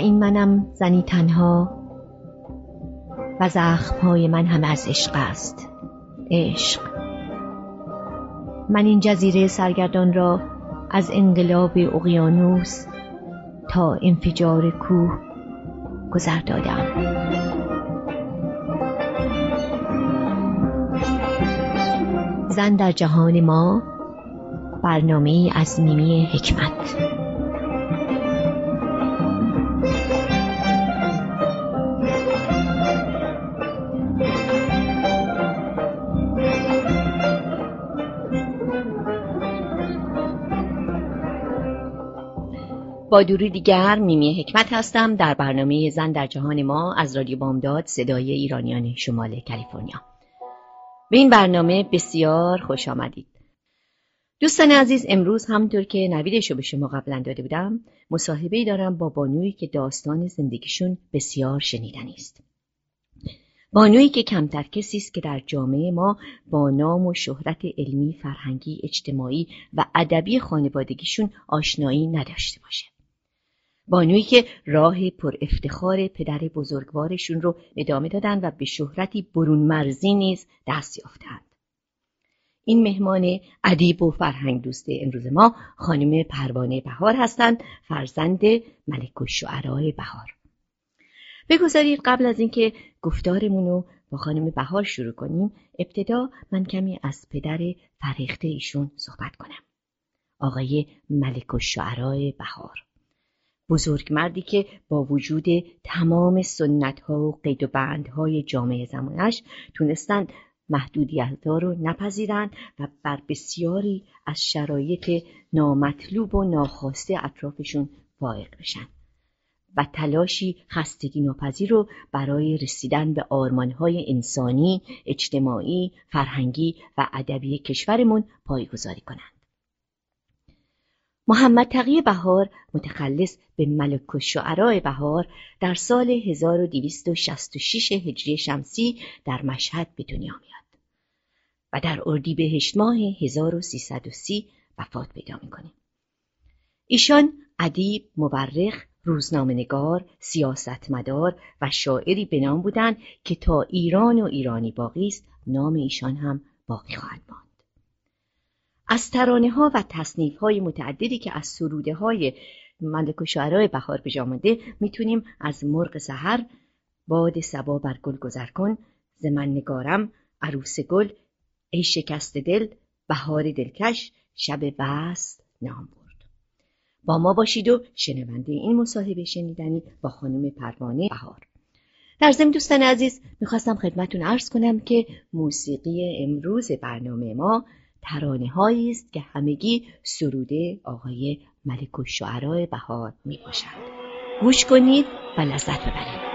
این منم زنی تنها و زخمهای من همه از عشق است. عشق. من این جزیره سرگردان را از انقلاب اقیانوس تا انفجار کوه گذر دادم. زن در جهان ما برنامه از نیمی حکمت. با دوری دیگر میمی حکمت هستم. در برنامه زن در جهان ما از رادیو بامداد صدای ایرانیان شمال کالیفرنیا. به این برنامه بسیار خوش آمدید. دوستان عزیز امروز همطور که نویدش رو به شما قبلا داده بودم مصاحبه دارم با بانویی که داستان زندگیشون بسیار شنیدنی است. بانویی که کمتر کسی است که در جامعه ما با نام و شهرت علمی، فرهنگی، اجتماعی و ادبی خانوادگیشون آشنایی نداشته باشه. بانویی که راه پر افتخار پدر بزرگوارشون رو ادامه دادن و به شهرتی برون مرزی نیز دست یافتند. این مهمان ادیب و فرهنگ دوست امروز ما خانم پروانه بهار هستند فرزند ملک و شعرهای بهار. بگذارید قبل از اینکه گفتارمون رو با خانم بهار شروع کنیم ابتدا من کمی از پدر فریخته ایشون صحبت کنم. آقای ملک و شعرهای بهار. بزرگ مردی که با وجود تمام سنت ها و قید و بندهای جامعه زمانش تونستند محدودیت ها رو نپذیرند و بر بسیاری از شرایط نامطلوب و ناخواسته اطرافشون فائق بشن و تلاشی خستگی ناپذیر رو برای رسیدن به آرمانهای انسانی، اجتماعی، فرهنگی و ادبی کشورمون پایگذاری کنند. محمد تقی بهار متخلص به ملک و شعراء بهار در سال 1266 هجری شمسی در مشهد به دنیا میاد و در اردیبهشت ماه 1330 وفات پیدا می‌کنه. ایشان ادیب، مورخ، روزنامهنگار، سیاستمدار و شاعری به نام بودند که تا ایران و ایرانی باقی است نام ایشان هم باقی خواهد ماند. از ترانه ها و تصنیف های متعددی که از سروده های ملک و شعرهای بهار به جامده می‌تونیم از مرغ سحر باد سبا بر گل گذر کن زمن نگارم عروس گل ای شکست دل بهار دلکش شب وصل نام برد. با ما باشید و شنونده این مصاحبه شنیدنی با خانم پروانه بهار. در ضمن دوستان عزیز می‌خواستم خدمتون عرض کنم که موسیقی امروز برنامه ما ترانه است که همگی سروده آقای ملک و بهار می باشند. گوش کنید و لذت ببرید.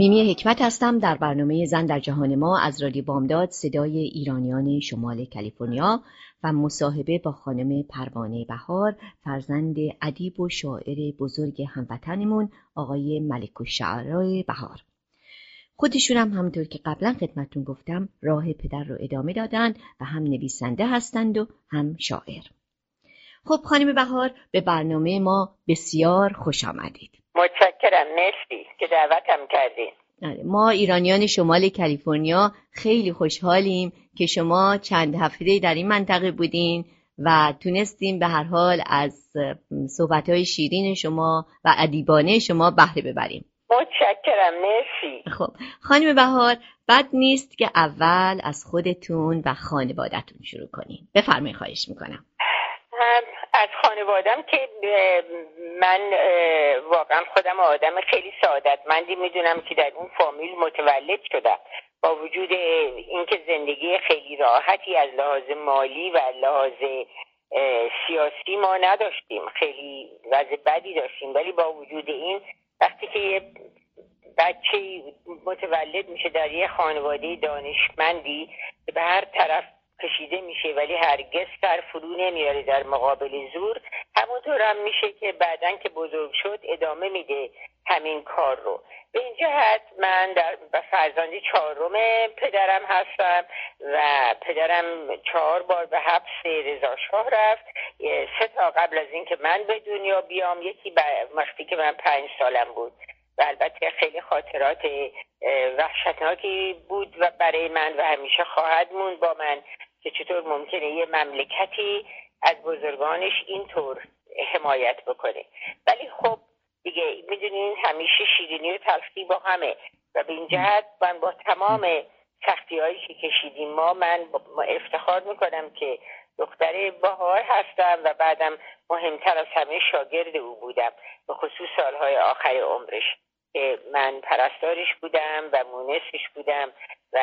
میمی حکمت هستم در برنامه زن در جهان ما از رادیو بامداد صدای ایرانیان شمال کالیفرنیا و مصاحبه با خانم پروانه بهار فرزند ادیب و شاعر بزرگ هموطنمون آقای ملک الشعرای بهار. خودشون هم همونطور که قبلا خدمتون گفتم راه پدر رو ادامه دادن و هم نویسنده هستند و هم شاعر. خب خانم بهار به برنامه ما بسیار خوش آمدید. متشکرم. مرسی که دعوتم کردین. آره، ما ایرانیان شمال کالیفرنیا خیلی خوشحالیم که شما چند هفته در این منطقه بودین و تونستیم به هر حال از صحبت شیرین شما و ادیبانه شما بهره ببریم. متشکرم. مرسی. خب خانم بهار بد نیست که اول از خودتون و خانوادتون شروع کنیم بفرمایید خواهش می‌کنم. از خانوادم که من واقعا خودم آدم خیلی سعادتمندی می‌دونم که در اون فامیل متولد شدم. با وجود اینکه زندگی خیلی راحتی از لحاظ مالی و لحاظ سیاسی ما نداشتیم. خیلی وضع بدی داشتیم. ولی با وجود این وقتی که یه بچه متولد میشه در یه خانواده دانشمندی به هر طرف کشیده میشه ولی هرگز سر فرو نمیاره در مقابل زور. همونطور هم میشه که بعدا که بزرگ شد ادامه میده همین کار رو. به این جهت من در فرزندی چهارم پدرم هستم و پدرم چهار بار به حبس رضا شاه رفت. سه تا قبل از اینکه من به دنیا بیام یکی وقتی که من پنج سالم بود. و البته خیلی خاطرات وحشتناکی بود و برای من و همیشه خواهد موند با من. که چطور ممکنه یه مملکتی از بزرگانش اینطور حمایت بکنه. ولی خب دیگه می‌دونین همیشه شیرینی و تلخی با همه و به این جهت من با تمام سختی هایی که کشیدیم ما من افتخار می‌کنم که دختر بهار هستم و بعدم مهمتر از همه شاگرد او بودم به خصوص سالهای آخر عمرش. که من پرستارش بودم و مونسش بودم و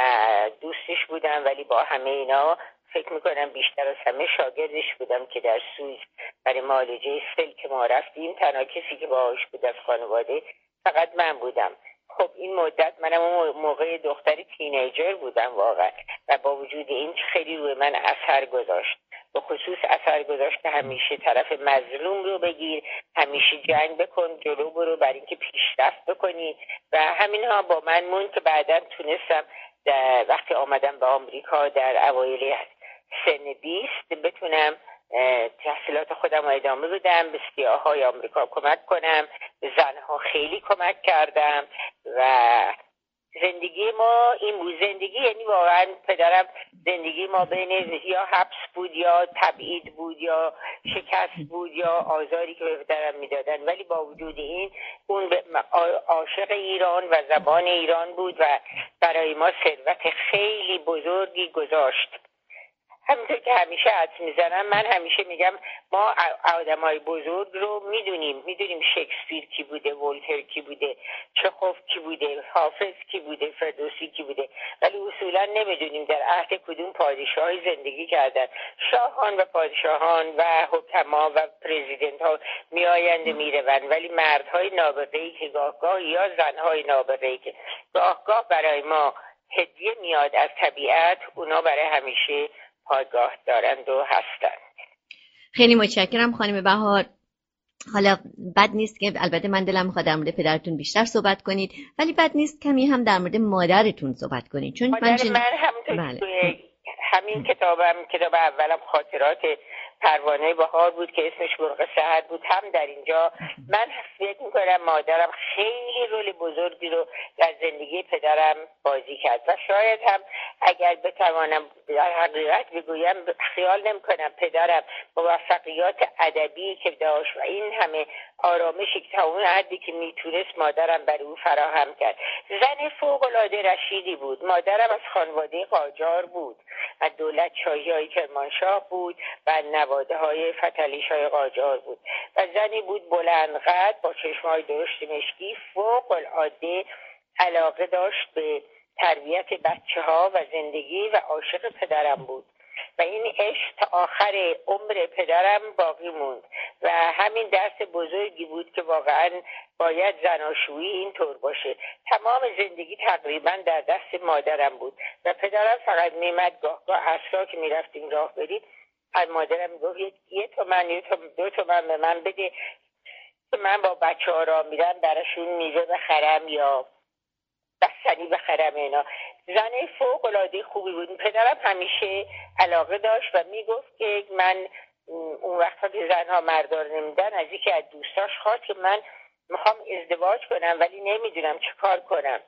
دوستش بودم ولی با همه اینا فکر می‌کنم بیشتر از همه شاگردش بودم که در سوئیس برای معالجه سل که ما رفتیم. تنها کسی که باهاش بود از خانواده فقط من بودم. خب این مدت منم اون موقع دختری تینیجر بودم واقعا. و با وجود این خیلی روی من اثر گذاشت. به خصوص اثر گذاشت که همیشه طرف مظلوم رو بگیر همیشه جنگ بکن جلو برو برای اینکه پیشرفت بکنی. و همین ها با من مون که بعدا تونستم وقتی آمدم به آمریکا در اوایل سن بیست بتونم تحصیلات خودم رو ادامه بدم به سیاه های آمریکا کمک کنم به زنها خیلی کمک کردم و زندگی ما این زندگی یعنی واقعا پدرم زندگی ما بین یا حبس بود یا تبعید بود یا شکست بود یا آزاری که به پدرم می‌دادن. ولی با وجود این اون عاشق ایران و زبان ایران بود و برای ما ثروت خیلی بزرگی گذاشت. همینطور که همیشه حد می‌زنم من همیشه میگم ما آدم های بزرگ رو می‌دونیم. می‌دونیم شکسپیر کی بوده ولتر کی بوده چخوف کی بوده حافظ کی بوده فردوسی کی بوده. ولی اصولا نمی‌دونیم در عهد کدوم پادشاهی زندگی کردن. شاهان و پادشاهان و حکما و پرزیدنت ها میآیند می‌روند. ولی مردهای نابغه ای که گاهگاه یا زنهای نابغه ای که گاهگاه برای ما هدیه میاد از طبیعت اونا برای همیشه پایگاه دارند و هستند. خیلی متشکرم خانم بهار. حالا بد نیست که البته من دلم می‌خواد در مورد پدرتون بیشتر صحبت کنید ولی بد نیست کمی هم در مورد مادرتون صحبت کنید. چون مادر من, من بله. همین کتابم کتاب اولم خاطرات پروانه بهار بود که اسمش مرغ سهر بود. هم در اینجا. من فکر می‌کنم مادرم خیلی رول بزرگی رو در زندگی پدرم بازی کرد. و شاید هم اگر بتوانم در حقیقت بگویم خیال نمی‌کنم پدرم موفقیات ادبی که داشت و این همه آرامشی که تا اون حدی که می‌تونست مادرم بر او فراهم کرد. زن فوق العاده رشیدی بود. مادرم از خانواده قاجار بود و دولت شاهی های کرمانشاه بود و نواده های فتلیش های قاجار بود. و زنی بود بلند قد با چشم های درشت مشکی فوق العاده علاقه داشت به تربیت بچه ها و زندگی و عاشق پدرم بود. و این عشق تا آخر عمر پدرم باقی موند. و همین درس بزرگی بود که واقعا باید زناشویی اینطور باشه. تمام زندگی تقریبا در دست مادرم بود. و پدرم فقط میمد گاه گاه اصلا که می‌رفتیم راه برید از مادرم می‌گفت یه تومن یه دو تومن به من بده که من با بچه ها را میرم براشون میوه بخرم یا بستنی بخرم اینا. زن فوق العاده خوبی بود. پدرم همیشه علاقه داشت و می‌گفت که من اون وقتا که زنها مردار نمیدن از یکی از دوستاش خواست که من می‌خوام ازدواج کنم ولی نمی‌دونم چه کار کنم.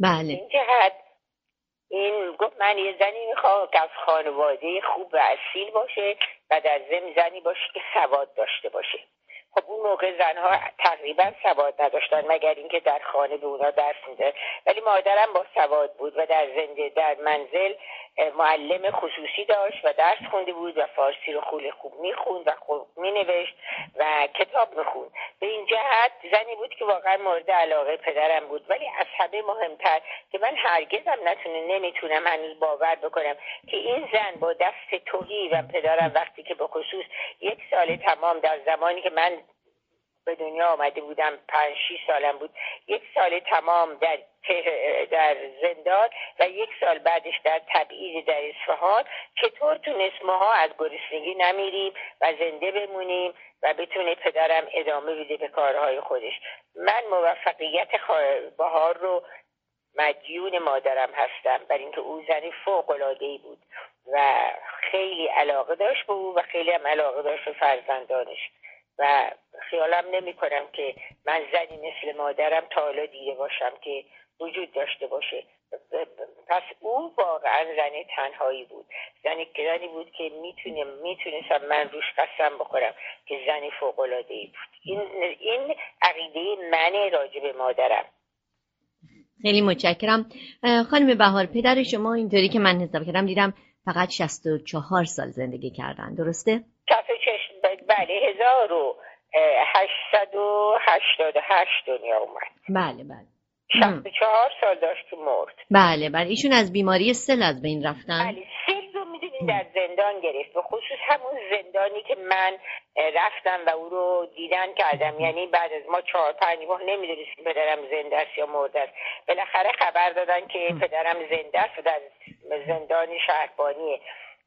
بله. این جهت این گفت من یه زنی می‌خوام که از خانواده خوب و اصیل باشه و در ضمن زنی باشه که سواد داشته باشه. خب اون موقع زنها تقریبا سواد نداشتن مگر اینکه در خانه به اونا درس میده ولی مادرم با سواد بود و در زنده در منزل معلم خصوصی داشت و درس خونده بود و فارسی رو خوب خوب می‌خوند و خوب مینوشت و کتاب می‌خوند. به این جهت زنی بود که واقعا مورد علاقه پدرم بود. ولی از همه مهمتر که من هرگزم نتونه نمی‌تونم هنوز باور بکنم که این زن با دست توهی و پدرم وقتی که به خصوص یک سال تمام در زمانی که من به دنیا آمده بودم پنج شیش سالم بود. یک سال تمام در در زندان و یک سال بعدش در تبعید در اصفهان چطور تونست ماها از گرسنگی نمیریم و زنده بمونیم و بتونه پدرم ادامه بده به کارهای خودش. من موفقیت بهار رو مدیون مادرم هستم. بر اینکه او زنی فوق العاده بود و خیلی علاقه داشت به او و خیلی هم علاقه داشت به فرزندانش. و خیالم نمی کنم که من زنی مثل مادرم تا حالا دیده باشم که وجود داشته باشه. پس او واقعا زن تنهایی بود. زنی زنی بود که می‌تونه می‌تونستم من روش قسم بخورم که زنی فوق العاده ای بود. این این عقیده من راجع به مادرم. خیلی متشکرم. خانم بهار پدر شما اینطوری که من حساب کردم دیدم فقط 64 سال زندگی کردن. درسته؟ بله هزار و هشتصد و هشتاد هشت دنیا اومد. بله بله. شست چهار سال داشت که مرد. بله بله. ایشون از بیماری سل از بین رفتن. بله سل رو می‌دونین در زندان گرفت. به خصوص همون زندانی که من رفتم و او رو دیدن کردم. یعنی بعد از ما چهار پنج ماه نمی‌دونستیم پدرم زنده است یا مرده است. بالاخره خبر دادن که پدرم زنده است و در زندان شهربانیه.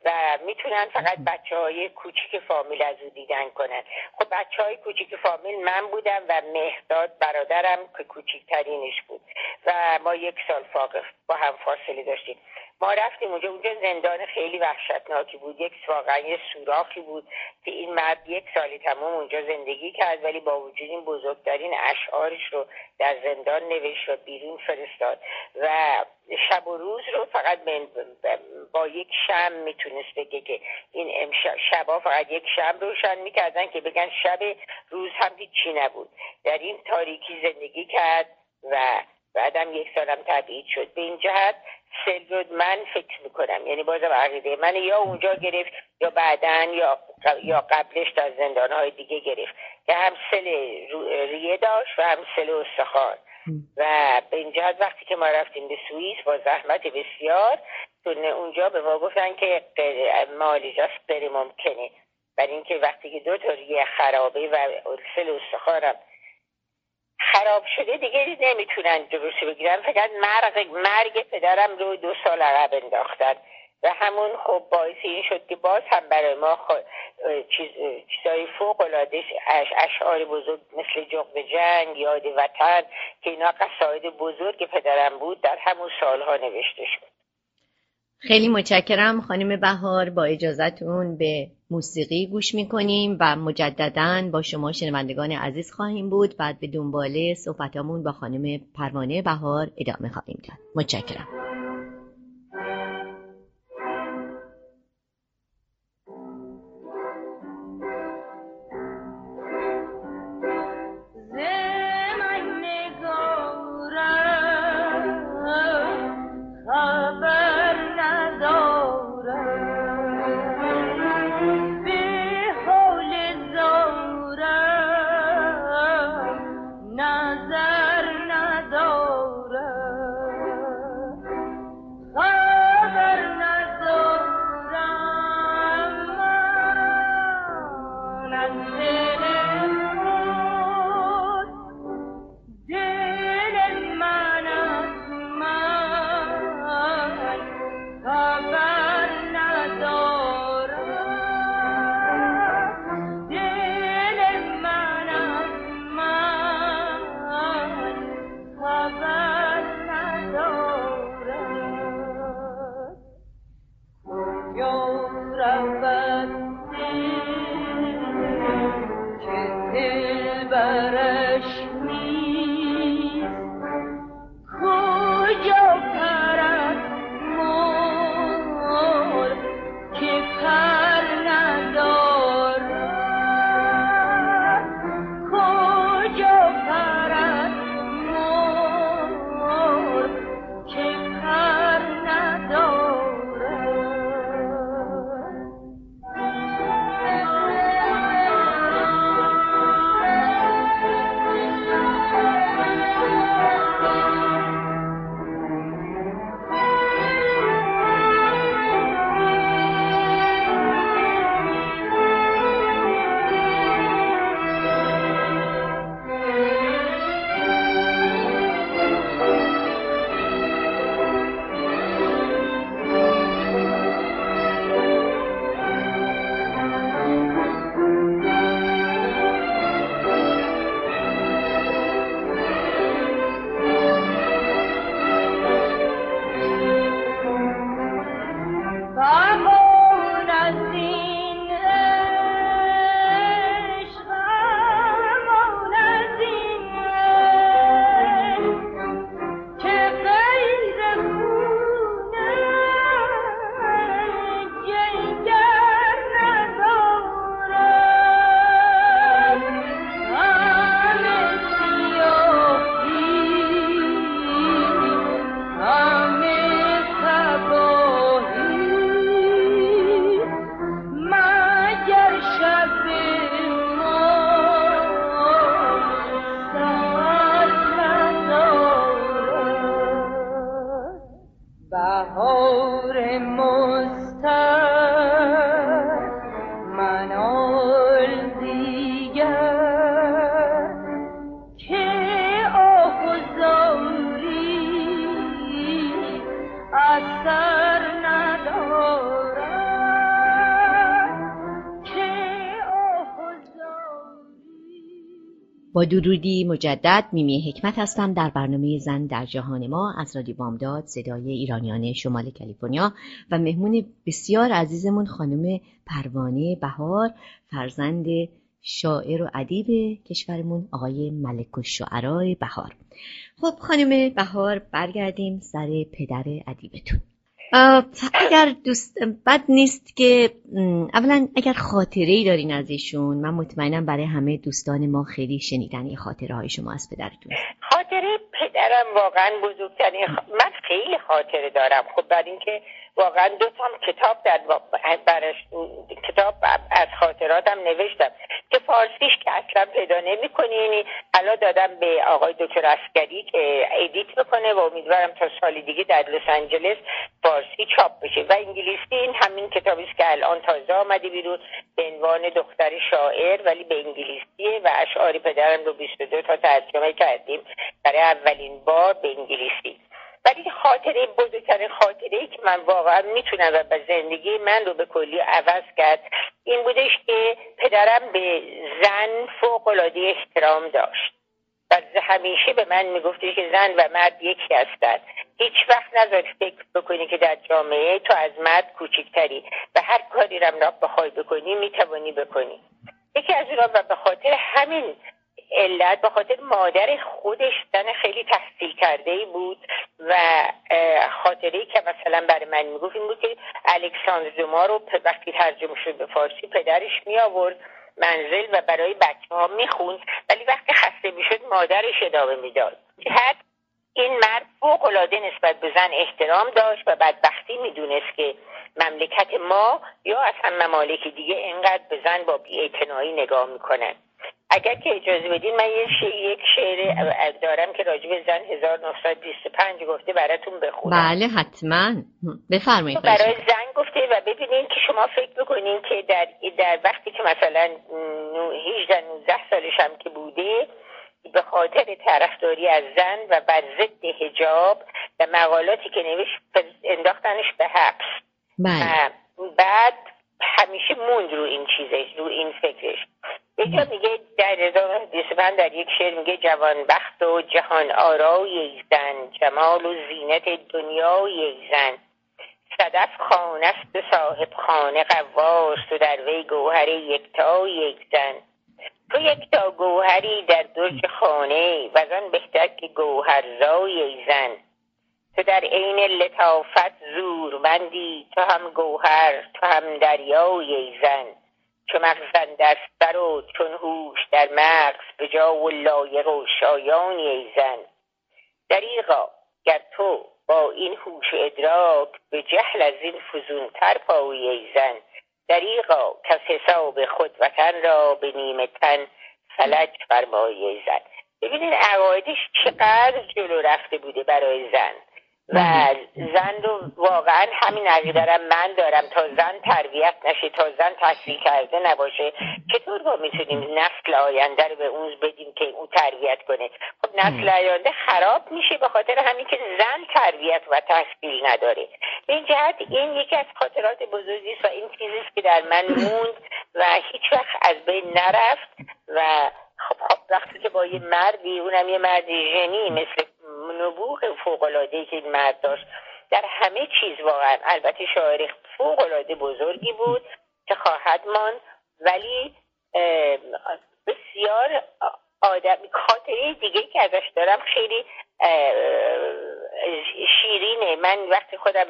و می‌تونن فقط بچه های کوچیک فامیل از او دیدن کنن. خب بچه های کوچیک فامیل من بودم و مهداد برادرم که کوچیکترینش بود. و ما یک سال فاقف با هم فاصله داشتیم. ما رفتیم اونجا. اونجا زندان خیلی وحشتناکی بود. یک واقعا یه سوراخی بود که این مرد یک سالی تمام اونجا زندگی کرد ولی با وجود این بزرگترین اشعارش رو در زندان نوشت و بیرون فرستاد. و شب و روز رو فقط با یک شم می‌تونست بگه که این شبا فقط یک شم روشن می‌کردن که بگن شب روز هم هیچی نبود. در این تاریکی زندگی کرد و بعدم یک سالم تبعید شد. به این جهت سلود من فکر می‌کنم یعنی بازم عقیده من یا اونجا گرفت یا بعدا یا یا قبلش در زندان های دیگه گرفت. که هم سل ریه داشت و هم سل استخوان. و به این جهت وقتی که ما رفتیم به سوئیس با زحمت بسیار اونجا به ما گفتن که مالیجاست غیر ممکنه. برای اینکه وقتی که دو تا ریه خرابه و سل استخوانم خراب شده دیگه نمی‌تونن درست بگیرن. فقط مرگ مرگ پدرم رو دو سال عقب انداختن. و همون خب باعث این شد که باز هم برای ما چیز... چیزای فوق العاده اشعار بزرگ مثل جغد جنگ یاد وطن که اینا قصاید بزرگ پدرم بود در همون سالها نوشته شد. خیلی متشکرم خانم بهار با اجازتون به موسیقی گوش می‌کنیم و مجددا با شما شنوندگان عزیز خواهیم بود. بعد به دنباله صحبتامون با خانم پروانه بهار ادامه خواهیم داد. متشکرم. درودی مجدد میمی حکمت هستم در برنامه زن در جهان ما از رادیو بامداد صدای ایرانیان شمال کالیفرنیا و مهمون بسیار عزیزمون خانم پروانه بهار فرزند شاعر و ادیب کشورمون آقای ملک و شعرای بهار. خب خانم بهار برگردیم سر پدر ادیبتون. اگر دوست بد نیست که اولا اگر خاطره ای دارین از ایشون من مطمئنم برای همه دوستان ما خیلی شنیدن خاطره های شما از پدرتون. خاطره پدرم واقعا بزرگترین من خیلی خاطره دارم. خب برای اینکه واقعا دو تا کتاب در برش کتاب از خاطراتم نوشتم که فارسیش که اصلا پیدا نمی‌کنی یعنی الان دادم به آقای دکتر عسکری که edit بکنه و امیدوارم تا سال دیگه در لس آنجلس فارسی چاپ بشه. و انگلیسی این همین کتابی که الان تازه آمده بیرون به عنوان دختر شاعر ولی به انگلیسیه و اشعار پدرم رو 22 تا ترجمه کردیم. برای اولین بار به انگلیسی. ولی خاطره بزرگترین خاطره ای که من واقعا می‌تونم و به زندگی من رو به کلی عوض کرد این بودش که پدرم به زن فوق احترام داشت. و همیشه به من می‌گفته که زن و مرد یکی هستند هیچ وقت نذار فکر بکنی که در جامعه تو از مرد کوچکتری و هر کاری رم را بخوای بکنی می‌توانی بکنی. یکی از اونها و به خاطر همین علت به خاطر مادر خودش زن خیلی تحصیل کرده ای بود و خاطره که مثلا برای من می‌گفت این بود که الکساندر دوما رو وقتی ترجمه شد به فارسی پدرش می آورد منزل و برای بچه ها می‌خوند ولی وقتی خسته می‌شد مادرش ادامه می‌داد. هر این مرد فوق العاده نسبت به زن احترام داشت و بدبختی می‌دونست که مملکت ما یا اصلا ممالک دیگه اینقدر به زن با بیاعتنایی نگاه می‌کنن اگر که اجازه بدین من یه شعر یک شعر دارم که راجب زن 1925 گفته براتون بخونم. بله حتما. بفرمایید برای زن گفته و ببینین که شما فکر بکنین که در, در وقتی که مثلا 18 19 سالشم که بوده به خاطر طرفداری از زن و بر ضد حجاب و مقالاتی که نوشت انداختنش به حبس. بله. بعد همیشه موند رو این چیزش رو این فکرش. یکی میگه در 1925 در یک شعر میگه جوان بخت و جهان آرای زن جمال و زینت دنیای زن. صدف خانه است صاحب خانه قواست و در وی گوهر یکتا یک زن. تو یکتا گوهری در درج خانه و زن بهتر که گوهرزای زن. تو در عین لطافت زورمندی تو هم گوهر تو هم دریای زن. چو مغزن در سر و چون هوش در مغز به جا و لایق و شایانی ای زن. دریغا گر تو با این هوش ادراک به جهل از این فزونتر پایی ای زن. دریغا کس حساب خود وطن را به نیمه تن فلج فرمایی ای زن. ببینید عقایدش چقدر جلو رفته بوده برای زن. و زن رو واقعا همین عقیده من دارم. تا زن تربیت نشه تا زن تحصیل کرده نباشه چطور ما می‌تونیم نسل آینده رو به اون بدیم که او تربیت کنه؟ خب نسل آینده خراب میشه به خاطر همین که زن تربیت و تحصیل نداره. به این جهت این یکی از خاطرات بزرگی است و این چیزی که در من موند و هیچ وقت از بین نرفت و خب, خب وقتی که با یه مردی اونم یه مردی ژنی مثل نبوغ فوقلادهی که این مرد داشت. در همه چیز واقعا البته شاعر فوقلاده بزرگی بود که خواهد ماند ولی بسیار آدم خاطره دیگه که ازش دارم خیلی شیرینه. من وقتی خودم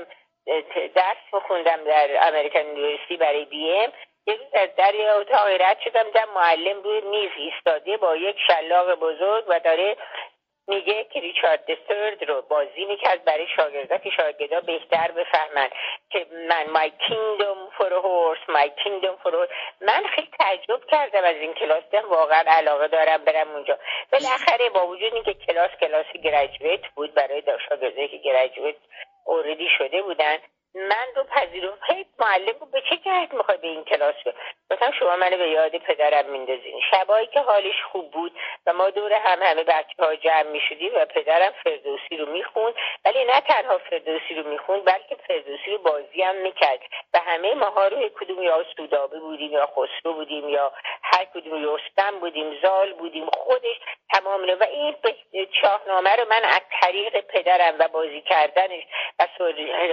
درس بخوندم در امریکن یونیورسیتی برای بی ام در یه اتاق رد شدم در معلم روی میز ایستاده با یک شلاق بزرگ و داره میگه که ریچارد دسترد رو بازی می‌کرد برای شاگردا که شاگردا بهتر بفهمن که من for a horse my kingdom for a من خیلی تعجب کردم از این کلاس واقعا علاقه دارم برم اونجا. بالاخره با وجود اینکه کلاس کلاس گریجویت بود برای شاگردایی که گریجویت اوردی شده بودن من رو پذیرفت معلم به چه جهت می‌خوای به این کلاس مثلا شما منو به یاد پدرم میندازین. شبایی که حالش خوب بود و ما دور هم همه بچه ها جمع می‌شدیم و پدرم فردوسی رو می‌خوند. ولی نه تنها فردوسی رو می‌خوند بلکه فردوسی رو بازی هم می‌کرد. و همه ماها رو کدوم یا سودابه بودیم یا خسرو بودیم یا هر کدوم رستم بودیم زال بودیم خودش تمام و این شاهنامه رو من از طریق پدرم و بازی کردنش و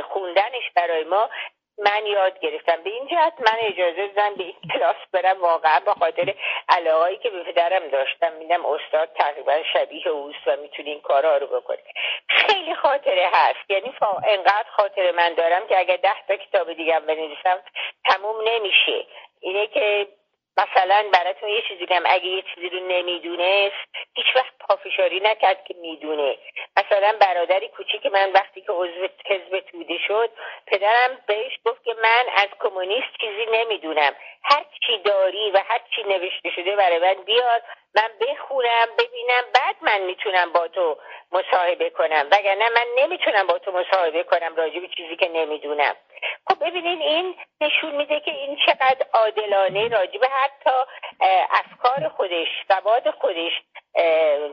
خوندنش برای ما من یاد گرفتم. به این جهت من اجازه دادم به این کلاس برم. واقعا به خاطر علاقایی که به پدرم داشتم. میدم استاد تقریبا شبیه اوست و می‌تونی این کارها رو بکنه. خیلی خاطره هست. یعنی فا... انقدر خاطره من دارم که اگر ده تا کتاب دیگه بنویسم تموم نمیشه. اینه که مثلا براتون یه چیزی دیم اگه یه چیزی رو نمی‌دونست هیچ وقت پافشاری نکرد که می‌دونه. مثلا برادری کوچیک من وقتی که عضو حزب توده شد پدرم بهش گفت که من از کمونیست چیزی نمی‌دونم. هر چی داری و هر چی نوشته شده برای من بیار. من بخونم ببینم بعد من می‌تونم با تو مصاحبه کنم. وگرنه من نمی‌تونم با تو مصاحبه کنم راجع به چیزی که نمی‌دونم. خب ببینین این نشون میده که این چقدر عادلانه راجع به حتی افکار خودش سواد خودش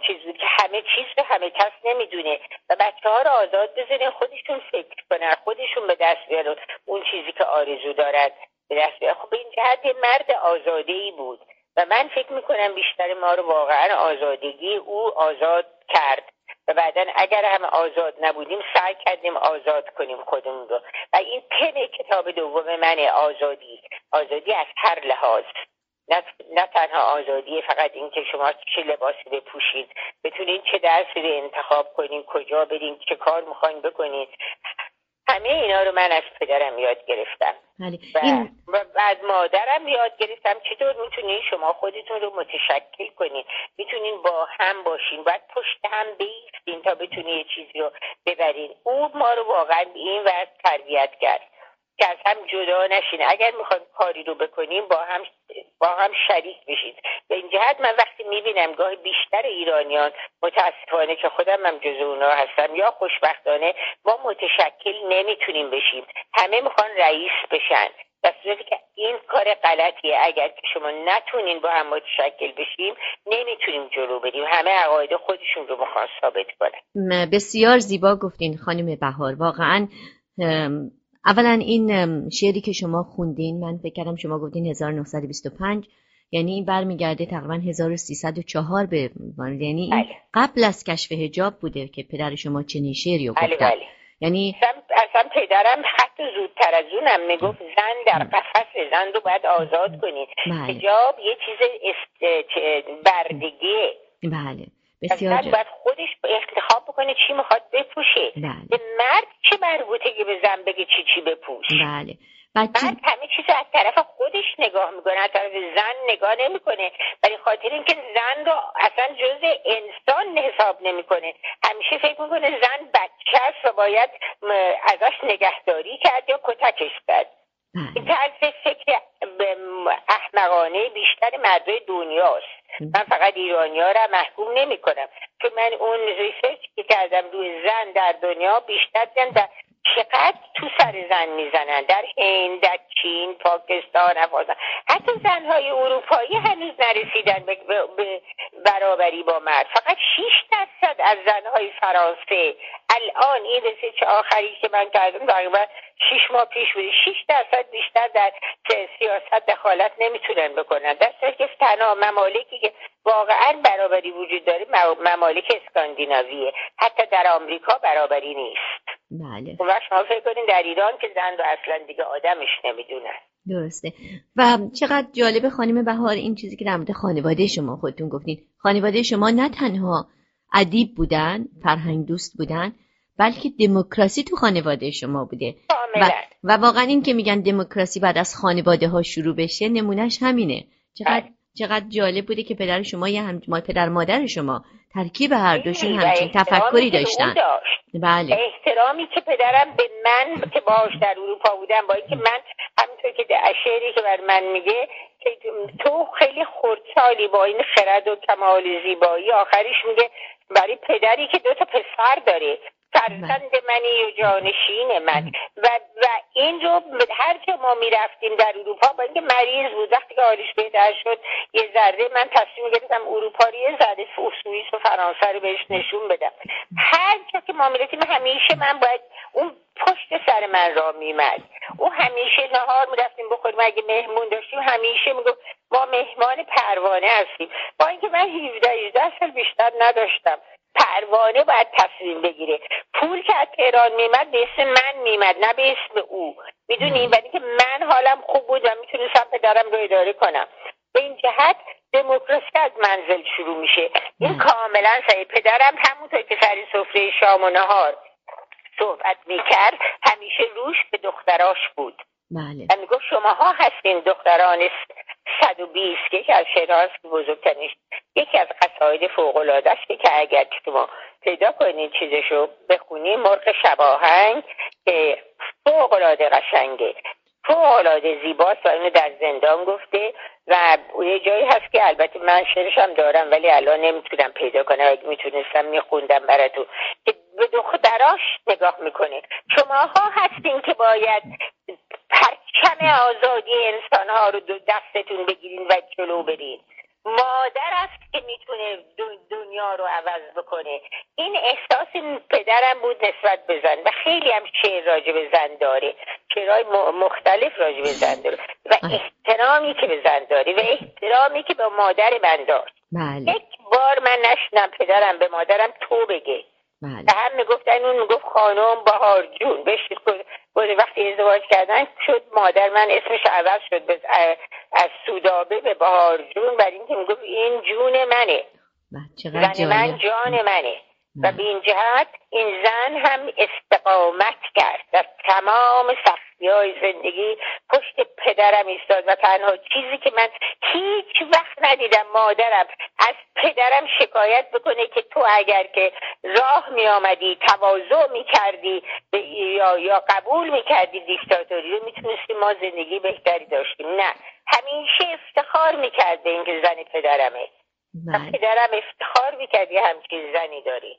چیزی که همه چیز به همه کس نمی‌دونه. و بچه ها رو آزاد بذارین خودشون فکر کنن خودشون به دست بیارن اون چیزی که آرزو دارد به دست بیارن. خب این جهت مرد آزاده ای بود. و من فکر می‌کنم بیشتر ما رو واقعا آزادگی او آزاد کرد. و بعدا اگر هم آزاد نبودیم سعی کردیم آزاد کنیم خودمون رو. و این تم کتاب دوم منه آزادی. آزادی از هر لحاظ. نه, تنها آزادی فقط اینکه شما چه لباسی بپوشید. بتونید چه درسی رو انتخاب کنید کجا برین چه کار می‌خواین بکنید همه اینا رو من از پدرم یاد گرفتم. بله. و بعد مادرم یاد گرفتم. چطور می‌تونید شما خودتون رو متشکل کنید می‌تونین با هم باشین. باید پشت هم بیستین تا بتونید یه چیزی رو ببرین. او ما رو واقعا این وقت تربیت کرد که از هم جدا نشین. اگر می‌خوایم کاری رو بکنیم با هم با هم شریک بشید. به این جهت من وقتی می‌بینم گاه بیشتر ایرانیان متاسفانه که خودم هم جز اونا هستم یا خوشبختانه ما متشکل نمی‌تونیم بشیم. همه می‌خوان رئیس بشن. در که این کار غلطیه. اگر که شما نتونین با هم متشکل بشیم نمی‌تونیم جلو بریم. همه عقاید خودشون رو می‌خوان ثابت کنن. بسیار زیبا گفتین خانم بهار. واقعا اولا این شعری که شما خوندین من فکر کردم شما گفتین 1925 یعنی این برمیگرده تقریبا 1304 به یعنی این بله. قبل از کشف هجاب بوده که پدر شما چنین شعری رو بله بله. یعنی اصلا پدرم حتی زودتر از اونم می‌گفت زن در قفس زن رو باید آزاد کنید بله. هجاب یه چیز است... بردگیه بله بسیار باید خودش انتخاب بکنه چی می‌خواد بپوشه. بله. به مرد چه مربوطه که به زن بگه چی چی بپوش؟ بله. بچه... بعد همه چیز از طرف خودش نگاه می‌کنه از طرف زن نگاه نمی‌کنه. ولی خاطر اینکه زن رو اصلا جز انسان حساب نمی‌کنه. همیشه فکر می‌کنه زن بچه است و باید ازش نگهداری کرد یا کتکش کرد. طرز فکر احمقانه بیشتر مردای دنیاست. من فقط ایرانی ها را محکوم نمی کنم که من اون ریسرچ که کردم روی زن در دنیا بیشتر در چقدر تو سر زن می‌زنن؟ در هند در چین پاکستان افغانستان. حتی زنهای اروپایی هنوز نرسیدن به برابری با مرد. فقط 6 درصد از زنهای فرانسه. الان این ریسرچ آخری که من کردم تقریبا 6 ماه پیش بوده. 6 درصد بیشتر در سیاست دخالت نمی‌تونن بکنن. در که تنها ممالکی که واقعا برابری وجود داره ممالک اسکاندیناویه. حتی در آمریکا برابری نیست. بله. اون شما فکر کنین در ایران که زن رو اصلا دیگه آدمش نمی‌دونن. درسته. و چقدر جالب خانم بهار این چیزی که در مورد خانواده شما خودتون گفتین. خانواده شما نه تنها ادیب بودن فرهنگ دوست بودن بلکه دموکراسی تو خانواده شما بوده. و, و واقعا این که میگن دموکراسی بعد از خانواده ها شروع بشه نمونهش همینه. چقدر بله. چقدر جالب بوده که پدر شما یا هم پدر مادر شما ترکیب هر دوشون همچین تفکری داشتن. بله. احترامی که پدرم به من که باش در اروپا بودم با اینکه من همینطور که شعری که بر من میگه که تو خیلی خردسالی با این خرد و کمال زیبایی. آخرش میگه برای پدری که دو تا پسر داره. فرزند منی و جانشین من. و, و این رو هر جا ما می‌رفتیم در اروپا با اینکه مریض بود وقتی که حالش بهتر شد یه ذره من تصمیم گرفتم اروپا رو یه ذره سوئیس و فرانسه رو بهش نشون بدم. هر جا که ما می‌رسیم همیشه من باید اون پشت سر من را میمد. او همیشه نهار می‌رفتیم بخوریم اگه مهمون داشتیم همیشه می‌گفت ما مهمان پروانه هستیم. با اینکه من 17 18 سال بیشتر نداشتم. پروانه باید تصمیم بگیره. پول که از تهران میمد به اسم من میمد نه به اسم او. می‌دونی؟ ولی که من حالم خوب بود و می‌تونستم پدرم رو اداره کنم. به این جهت دموکراسی از منزل شروع میشه. این کاملا صحیح. پدرم همونطور که سر سفره شام و نهار صحبت می‌کرد همیشه روش به دختراش بود. بله. می‌گفت شماها هستین دختران 120 که از شراز بزرگترین یکی از قصاید فوق است که اگر شما پیدا کنید چیزشو بخونید مرغ شباهنگ که فوق العاده قشنگه. فوق العاده زیباست و اینو در زندان گفته و یه جایی هست که البته من شعرش هم دارم ولی الان نمی‌تونم پیدا کنم. اگه می‌تونستم میخوندم براتون. که به دختراش نگاه می‌کنه. شماها هستین که باید پرچم آزادی انسان ها رو دو دستتون بگیرین و جلو برین. مادر است که می‌تونه دنیا رو عوض بکنه. این احساس پدرم بود نسبت به زن و خیلی هم شعر راجع به زن داره. شعرهای مختلف راجع به زن داره. و احترامی که به زن داره و احترامی که به مادر من داشت. بله. یک بار من نشنم پدرم به مادرم تو بگه. بله. هم می‌گفتن اون می‌گفت خانم بهار جون. بهش وقتی ازدواج کردن شد مادر من اسمش عوض شد. از سودابه به بهار جون. برای اینکه می‌گفت این جون منه. بله، زن من جان منه. و به این جهت این زن هم استقامت کرد. در تمام سختی های زندگی پشت پدرم ایستاد و تنها چیزی که من هیچ وقت ندیدم مادرم از پدرم شکایت بکنه که تو اگر که راه می آمدی تواضع می کردی یا, یا قبول می کردی دیکتاتوری رو می‌تونستی ما زندگی بهتری داشتیم. نه. همیشه افتخار می کرده اینکه زن پدرمه. بله. پدرم افتخار می‌کرد یه همچین زنی داری.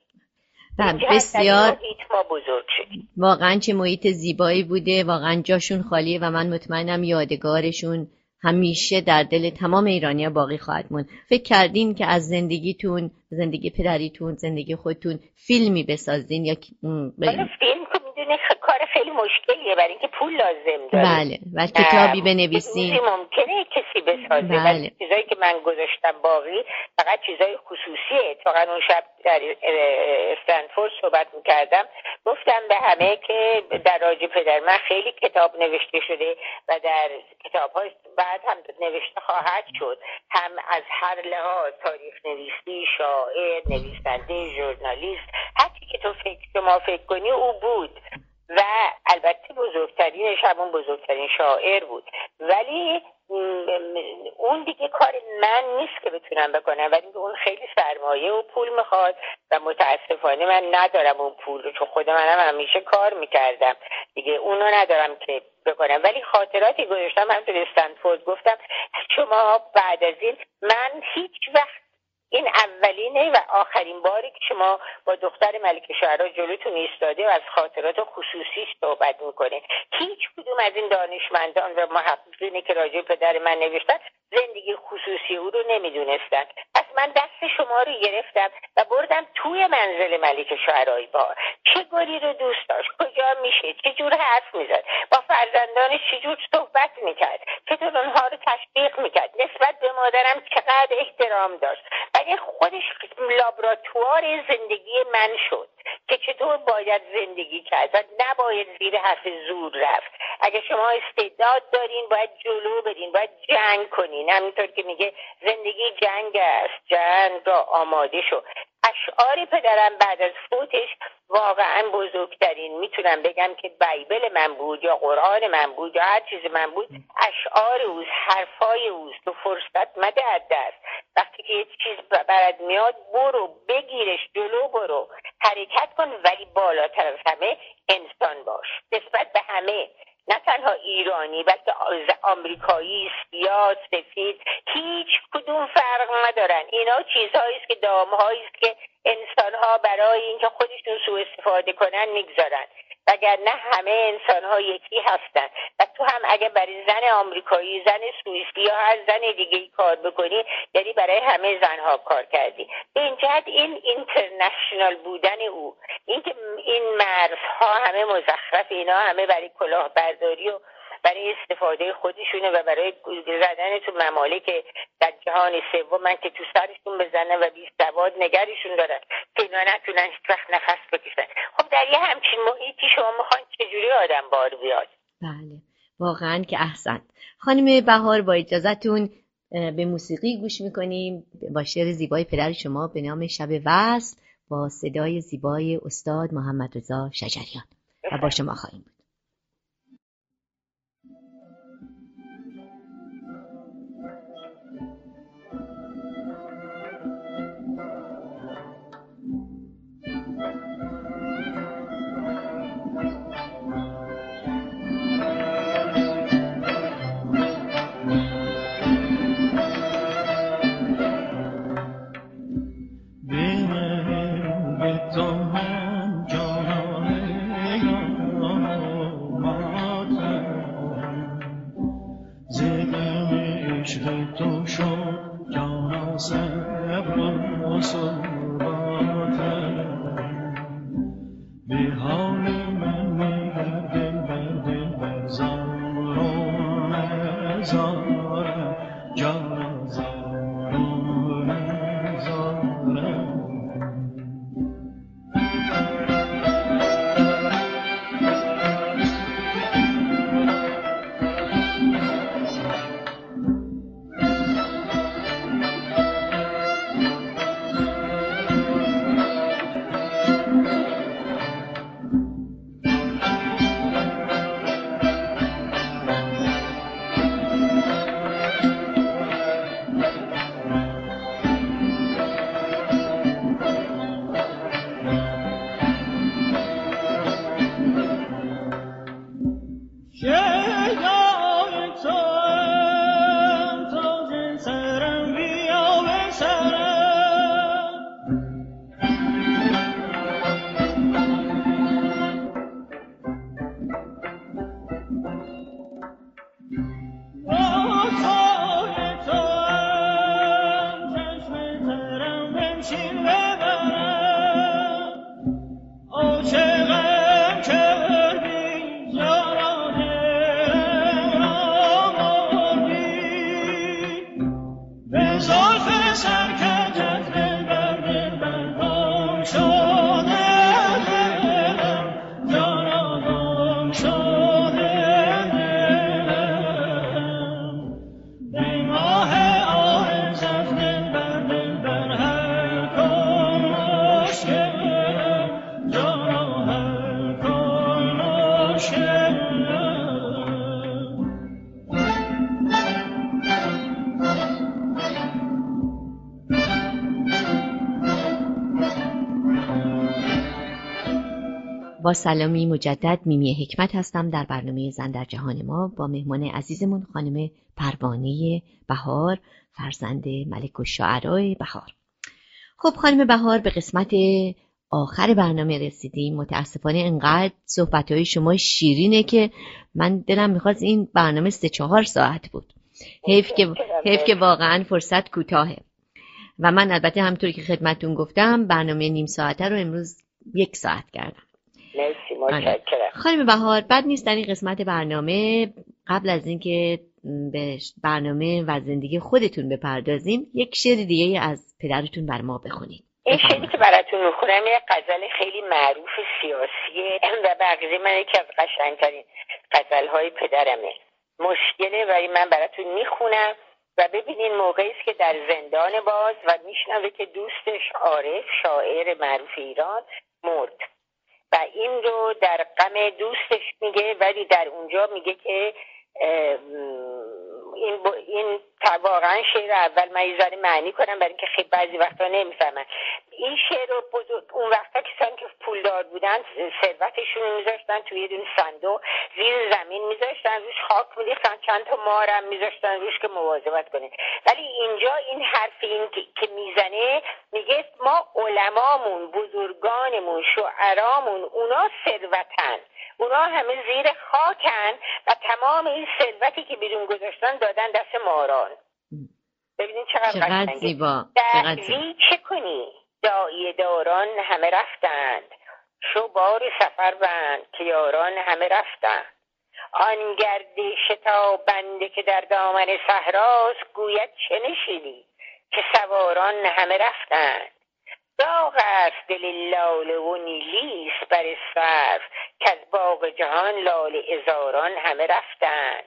بله، بسیار. ما بزرگ شدیم واقعا چه محیط زیبایی بوده واقعا جاشون خالیه و من مطمئنم یادگارشون همیشه در دل تمام ایرانیا باقی خواهد موند. فکر کردین که از زندگیتون زندگی پدریتون زندگی خودتون فیلمی بسازین یا فیلم می‌دونی کار خیلی مشکلیه برای اینکه پول لازم داره. بله و کتابی بنویسین. ممکنه کسی بسازه. بله. چیزایی که من گذاشتم باقی فقط چیزای خصوصیه. اتفاقا اون شب در استنفورد صحبت می‌کردم. گفتم به همه که در راج پدر من خیلی کتاب نوشته شده و در کتاب های بعد هم نوشته خواهد شد. هم از هر لحاظ تاریخ نویسی شاعر نویسنده ژورنالیست. هرچی که تو فکر شما فکر کنی او بود. و البته بزرگترینش همون بزرگترین شاعر بود. ولی اون دیگه کار من نیست که بتونم بکنم ولی اون خیلی سرمایه و پول می‌خواد و متاسفانه من ندارم اون پول رو چون خود منم همیشه کار می‌کردم. دیگه اونو ندارم که بکنم. ولی خاطراتی گذاشتم تو استنفورد گفتم شما بعد از این من هیچ وقت این اولینه و آخرین باری که شما با دختر ملک شعرا جلوتون ایستاده و از خاطرات خصوصیش صحبت می‌کنه هیچ کدوم از این دانشمندان و محققینی که راجع پدر من نوشتن زندگی خصوصی او رو نمی‌دونستن پس من دست شما رو گرفتم و بردم توی منزل ملک شعرهای با چه گلی رو دوست داشت؟ کجا میشه؟ چه جور حرف می‌زد؟ با فرزندانش چجور صحبت می‌کرد؟ چطور اونها رو تشویق می‌کرد؟ نسبت به مادرم چقدر احترام داشت؟ ولی خودش لابراتوار زندگی من شد که چطور باید زندگی کرد و نباید زیر حرف زور رفت. اگه شما استعداد دارین باید جلو برین باید جنگ کنین. همینطور که میگه زندگی جنگ است. جنگ را آماده شو اشعار پدرم بعد از فوتش واقعا بزرگترین می‌تونم بگم که بایبل من بود یا قرآن من بود یا هر چیز من بود اشعار اوست حرفای اوست تو فرصت مده دست. وقتی که یه چیز برد میاد برو بگیرش جلو برو. حرکت کن ولی بالاتر از همه انسان باش. نسبت به همه. نه تنها ایرانی بلکه آمریکایی سیاه سفید هیچ کدوم فرق ندارن. اینا چیزهایی است که دامهایی است که انسان ها برای اینکه خودشون سوء استفاده کنن می‌گذارن. وگرنه همه انسان ها یکی هستن. و تو هم اگه برای زن آمریکایی زن سوئیسی یا هر زن دیگه ای کار بکنی یعنی برای همه زن ها کار کردی. به این جهت این اینترنشنال بودن او اینکه این مرزها همه مزخرف اینا همه برای کلاهبرداری و برای استفاده خودشونه و برای زدن تو ممالک در جهان سوم. که تو سرشون بزنن و بی سواد نگرشون دارن که اینا نتونن هیچ وقت نفس بکشن. خب در یه همچین محیطی شما می‌خوان چجوری آدم بار بیاد؟ بله. واقعا که احسن خانم بهار با اجازتون به موسیقی گوش می‌کنیم. با شعر زیبای پدر شما به نام شب وست با صدای زیبای استاد محمد رضا شجریان. و با شما خواهیم سلامی مجدد میمی حکمت هستم در برنامه زن در جهان ما با مهمان عزیزمون خانم پروانه بهار فرزند ملک و شعرهای بهار. خب خانم بهار به قسمت آخر برنامه رسیدیم. متاسفانه انقدر صحبت های شما شیرینه که من دلم می‌خواست این برنامه سه چهار ساعت بود. حیف که, حیف که واقعا فرصت کوتاهه. و من البته همطوری که خدمتون گفتم برنامه نیم ساعته رو امروز یک ساعت کردم. آره. خانم بهار بد نیست در این قسمت برنامه قبل از اینکه به برنامه و زندگی خودتون بپردازیم یک شعر دیگه از پدرتون بر ما بخونید. این شعری که براتون می‌خونم یه غزل خیلی معروف سیاسیه. و بقیه من یکی از قشنگترین غزل های پدرمه. مشکله ولی من براتون می‌خونم و ببینین موقعی است که در زندان باز و میشنوه که دوستش عارف شاعر معروف ایران مرد. و این رو در غم دوستش میگه ولی در اونجا میگه که این. این واقعا شعر اول من یه معنی کنم برای اینکه خیلی بعضی وقتا نمی‌فهمن این شعر رو بزرگ اون وقتا کسانی که پولدار بودن ثروتشون رو میذاشتن توی یه دون صندوق زیر زمین میذاشتن روش خاک میریختن چند تا مارم میذاشتن روش که مواظبت کنه ولی اینجا این حرف این که می‌زنه میگه ما علمامون بزرگانمون شعرامون اونا ثروتن. اونا همه زیر خاکن و تمام این ثروتی که بیرون گذاشتن دادن دست ماران. ببینید چقدر, چقدر زیبا. چه کنی؟ دایی داران همه رفتند. شو بار سفر بند که یاران همه رفتند. آن گرد شتابنده که در دامن صحراست گوید چه نشینی؟ که سواران همه رفتند. داغ است دل لاله و نیلیس بر صرف که از باغ جهان لاله ازاران همه رفتند.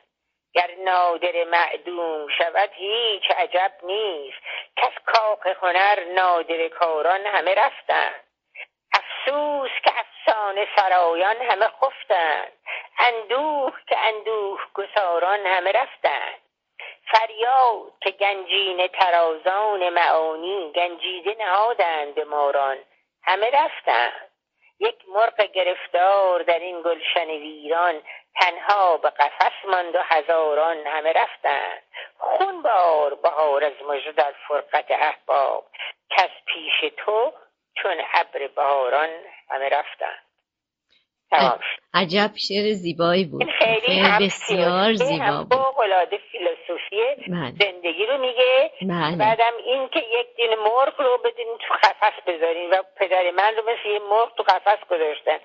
گر نادر معدوم شود هیچ عجب نیست. کس کاخ هنر نادر کاران همه رفتند افسوس که افسانه سرایان همه خفتند اندوه که اندوه گساران همه رفتند فریاد که گنجین ترازان معانی گنجیده نهادند ماران همه رفتند یک مرغ گرفتار در این گلشن ویران تنها به قفس ماند و هزاران همه رفتند. خون بار بهار از مژه در فرقت احباب کس پیش تو چون ابر بهاران همه رفتند. عجب شعر زیبایی بود. خیلی بسیار زیبا بود. فوق بله. زندگی رو میگه. بله. بعدم این که یک دین مرغ رو بدین تو قفس بذارین و پدر من رو مثل یه مرغ تو قفس گذاشتن.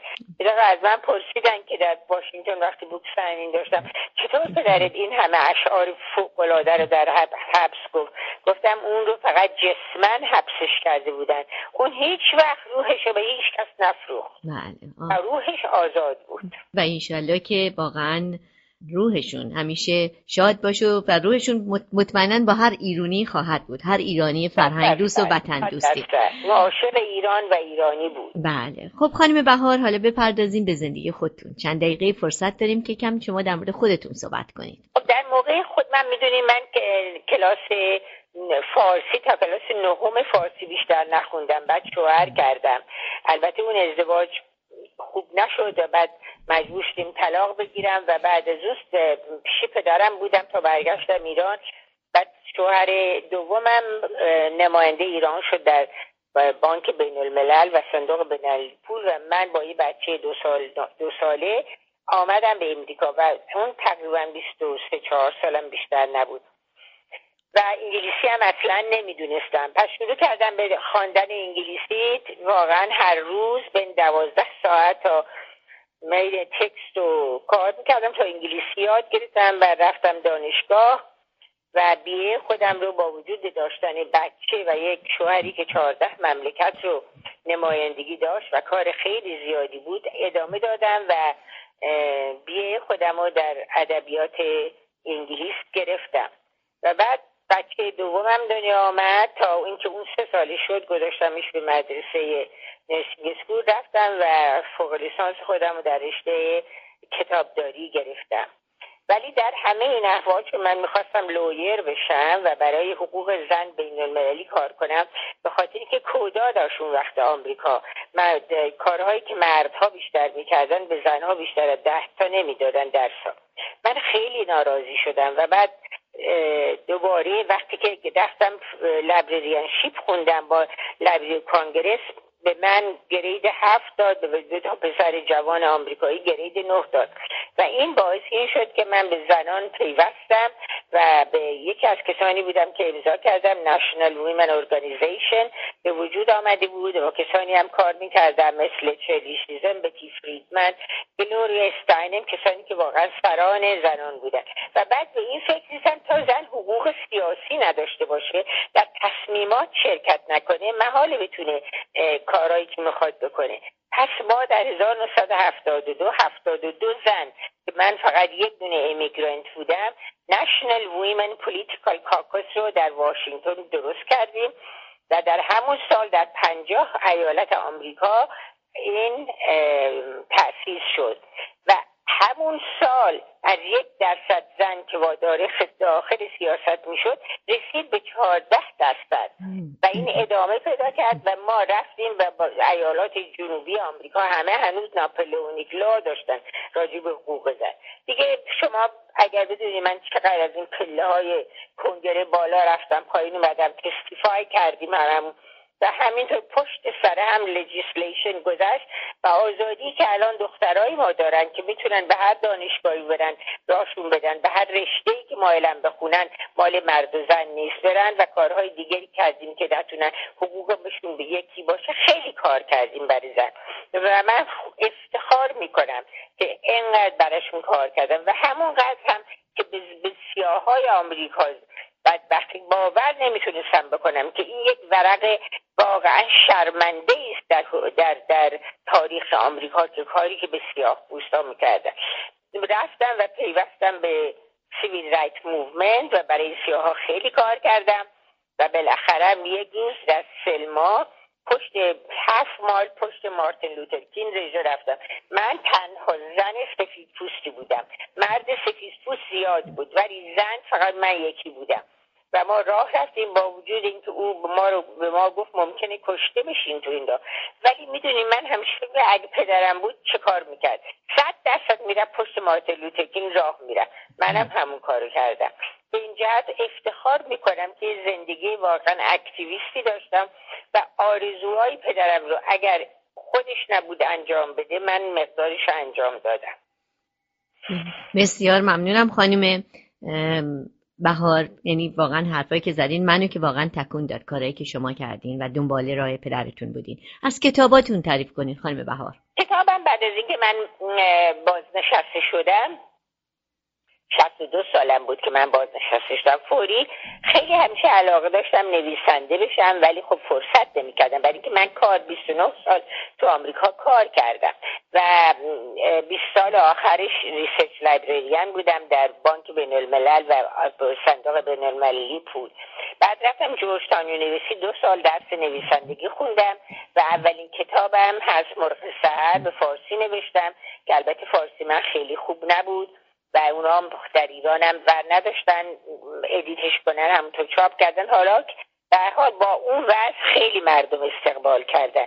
از من پرسیدن که در واشنگتن وقتی بود سنین داشتم چطور پدرت این همه اشعار فوق العاده رو در حبس گفت؟ گفتم اون رو فقط جسمن حبسش کرده بودن. اون هیچ وقت روحش رو به هیچ کس نفروخت. بله. روحش آزاد بود. و انشالله که واقعا روحشون. همیشه شاد باشه و روحشون مطمئنا با هر ایرانی خواهد بود. هر ایرانی فرهنگ دوست و وطن دوستی عاشق ایران و ایرانی بود. بله. خب خانم بهار حالا بپردازیم به زندگی خودتون. چند دقیقه فرصت داریم که کم شما در مورد خودتون صحبت کنید. خب در موقع خود من می‌دونیم من کلاس فارسی تا کلاس نهم فارسی بیشتر نخوندم. بعد شوهر کردم. البته اون ازدواج خوب نشد و بعد مجبور شدیم طلاق بگیرم و بعد از اوست پیش پدرم بودم تا برگشتم ایران. بعد شوهر دومم نماینده ایران شد در بانک بین الملل و صندوق بین پول و من با یه بچه دو, سال دو ساله آمدم به امریکا و اون تقریبا 23 4 سالم بیشتر نبود. و انگلیسی هم اصلا نمی‌دونستم. پس شروع کردم به خواندن انگلیسی. واقعا هر روز به دوازده ساعت تا میل تکست و کار می‌کردم تا انگلیسی یاد گرفتم و رفتم دانشگاه و بیه خودم رو با وجود داشتن بچه و یک شوهری که چهارده مملکت رو نمایندگی داشت و کار خیلی زیادی بود ادامه دادم و بیه خودم رو در ادبیات انگلیس گرفتم. و بعد بچه دومم دنیا آمد تا اینکه اون سه سالی شد گذاشتمش به مدرسه نرسینگ اسکول رفتم و فوق لیسانس خودم رو در رشته کتابداری گرفتم. ولی در همه این احوال که من می‌خواستم لویر بشم و برای حقوق زن بین المللی کار کنم به خاطر که کودا داشت اون وقت آمریکا کارهایی که مردها بیشتر می‌کردن به زنها بیشتر از ده تا نمی‌دادن درسا من خیلی ناراضی شدم و بعد دوباره وقتی که دستم لبریانشیپ خوندم با لبری کانگرس به من گرید هفت داد به دو تا پسر جوان آمریکایی گرید نه داد. و این باعث این شد که من به زنان پیوستم و به یکی از کسانی بودم که امضا کردم نشنال ویمن ارگانیزیشن به وجود آمده بود و کسانی هم کار می‌کردم مثل چلی به بتی فریدمن گلوریا استاینم کسانی که واقعا سران زنان بودن. و بعد به این فکر نیستم تا زن حقوق سیاسی نداشته باشه در تصمیمات شرکت نکنه محاله بتونه کارهایی که می‌خواد بکنه پس ما در 1972 72 زن که من فقط یک دونه امیگرانت بودم نشنل ویمن پولیتیکال کاکوس رو در واشنگتن درست کردیم و در همون سال در پنجاه ایالت آمریکا این تأسیس شد. و همون سال از یک درصد زن که وادار داخل سیاست می‌شد رسید به چهارده درصد. و این ادامه پیدا کرد و ما رفتیم و با ایالات جنوبی آمریکا همه هنوز ناپلئونیک لا داشتن راجع به حقوق زن. دیگه شما اگر بدونی من چقدر از این پله های کنگره بالا رفتم پایین اومدم تستیفای کردیم همون و همینطور پشت سر هم legislation گذشت و آزادی که الان دخترای ما دارن که می‌تونن به هر دانشگاهی برن راشون بدن به هر رشته که مایلن بخونن مال مرد و زن نیست. برن و کارهای دیگری کردیم که نتونن حقوقشون به یکی باشه. خیلی کار کردیم برای زن. و من افتخار می‌کنم که اینقدر براشون کار کردم و همونقدر هم که به سیاهای آمریکا بدبختی. باور نمی‌تونستم بکنم که این یک ورق واقعا شرمنده است در, در, در تاریخ آمریکا که کاری که به سیاه پوستا می‌کردن. رفتم و پیوستم به civil right movement و برای سیاه ها خیلی کار کردم و بالاخره یک روز در سلما پشت هفت مال پشت مارتین لوتر کینگ رژه رفتم. من تنها زن سفید پوستی بودم. مرد سفید پوست زیاد بود ولی زن فقط من یکی بودم. و ما راه رفتیم با وجود اینکه او به ما رو به ما گفت ممکنه کشته بشین تو این راه. ولی می‌دونی من همیشه اگه پدرم بود چه کار می‌کرد؟ صد درصد میره پشت مارتین لوترکینگ راه میره منم همون کارو کردم. به این جهت افتخار می‌کنم که زندگی واقعا اکتیویستی داشتم و آرزوهای پدرم رو اگر خودش نبود انجام بده من مقدارش انجام دادم. بسیار ممنونم خانم بهار یعنی واقعا حرفایی که زدین منو که واقعا تکون داد کارهایی که شما کردین و دنبال راه پدرتون بودین. از کتاباتون تعریف کنین خانم بهار. کتابم بعد از اینکه من بازنشسته شدم 62 سالم بود که من بازنشسته شدم فوری خیلی همیشه علاقه داشتم نویسنده بشم ولی خب فرصت نمی‌کردم. برای اینکه من کار 29 سال تو آمریکا کار کردم و 20 سال آخرش research librarian بودم در بانک بین الملل و صندوق بین المللی پول. بعد رفتم Georgetown University. دو سال درس نویسندگی خوندم و اولین کتابم هست مرغ سحر به فارسی نوشتم که البته فارسی من خیلی خوب نبود. و اونا در ایران هم ور نداشتن edit ش کنن همونطور چاپ کردن. حالا در حال با اون وضع خیلی مردم استقبال کردن.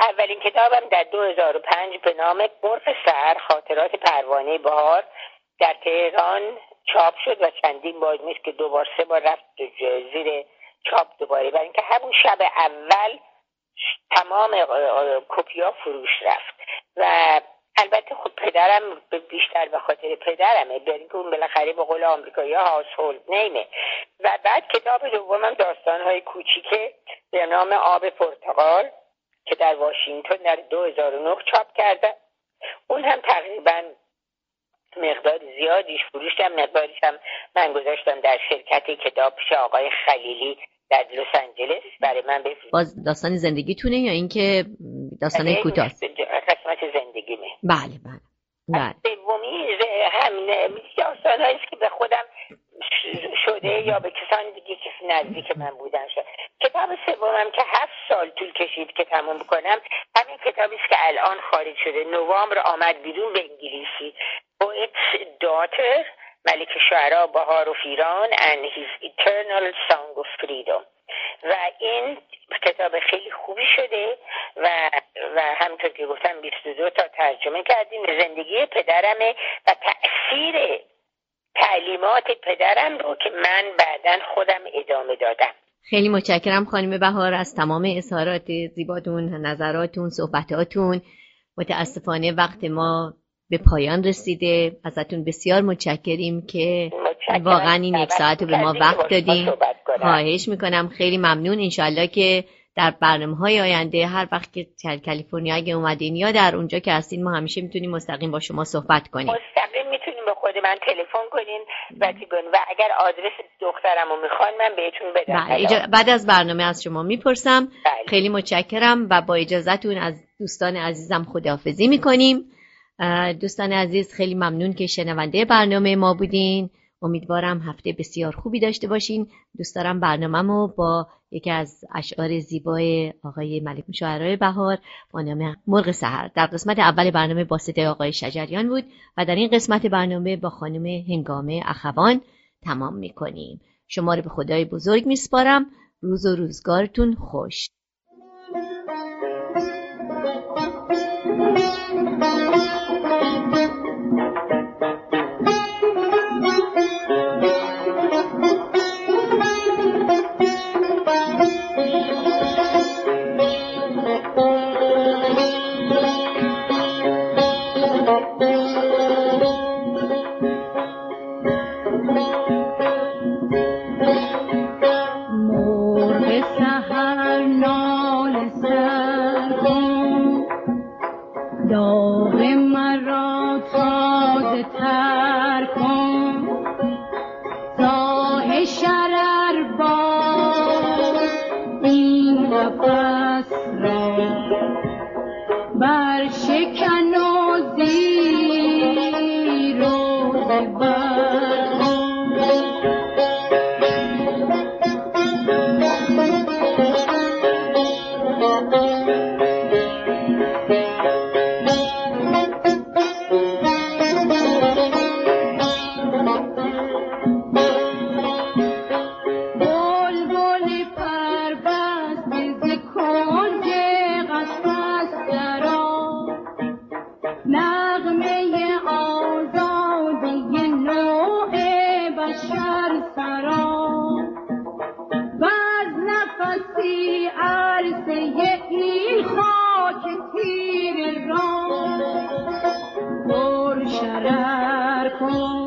اولین کتابم در 2005 به نام برف سر خاطرات پروانه بهار در تهران چاپ شد و چندین بار نیست که دوبار سه بار رفت زیر چاپ دوباره. برای اینکه همون شب اول تمام کپیا فروش رفت. و البته خب پدرم بیشتر به خاطر پدرمه. برای که اون بالاخره به قول آمریکایی هولد نیمه و بعد کتاب دومم داستانهای کوچیکه به نام آب پرتغال که در واشنگتن در 2009 چاپ کرده. اون هم تقریبا مقدار زیادیش فروشتم مقداریش هم من گذاشتم در شرکت کتاب پیش آقای خلیلی در لس آنجلس. برای من بفرست باز داستان زندگیتونه یا اینکه داستان بله، کوتاه؟ بله بله. بله. سومی هم داستان است که به خودم شده یا به کسان دیگه که نزدیک من بودن شد کتاب سومم که هفت سال طول کشید که تموم بکنم همین کتابی است که الان خارج شده. نوامبر آمد بیرون به انگلیسی. Poet's Daughter. ملک شعرا بهار و فیران and his eternal song of freedom. و این کتاب خیلی خوبی شده و و همونطور که گفتم 22 تا ترجمه کردیم. زندگی پدرمه و تاثیر تعلیمات پدرم رو که من بعدا خودم ادامه دادم. خیلی متشکرم خانم بهار از تمام اظهارات زیباتون نظراتون صحبتاتون. متاسفانه وقت ما به پایان رسیده. ازتون بسیار متشکریم که واقعا این یک ساعت رو به ما وقت دادیم. خواهش می‌کنم. خیلی ممنون. انشالله که در برنامه های آینده هر وقت که کالیفرنیا اگه اومدین یا در اونجا که هستین ما همیشه می‌تونیم مستقیم با شما صحبت کنیم. مستقیم می‌تونیم به خود من تلفن کنین و و اگر آدرس دخترم رو می‌خوان من بهتون بدم. بله، بعد از برنامه از شما می‌پرسم. بله. خیلی متشکرم و با اجازهتون از دوستان عزیزم خداحافظی می‌کنیم. دوستان عزیز خیلی ممنون که شنونده برنامه ما بودین. امیدوارم هفته بسیار خوبی داشته باشین. دوست دارم برنامهمو با یکی از اشعار زیبای آقای ملک مشاعرای بهار با نام مرغ سحر. در قسمت اول برنامه با صدای آقای شجریان بود و در این قسمت برنامه با خانم هنگامه اخوان تمام می‌کنیم. شما رو به خدای بزرگ میسپارم. روز و روزگارتون خوش. شرر کن.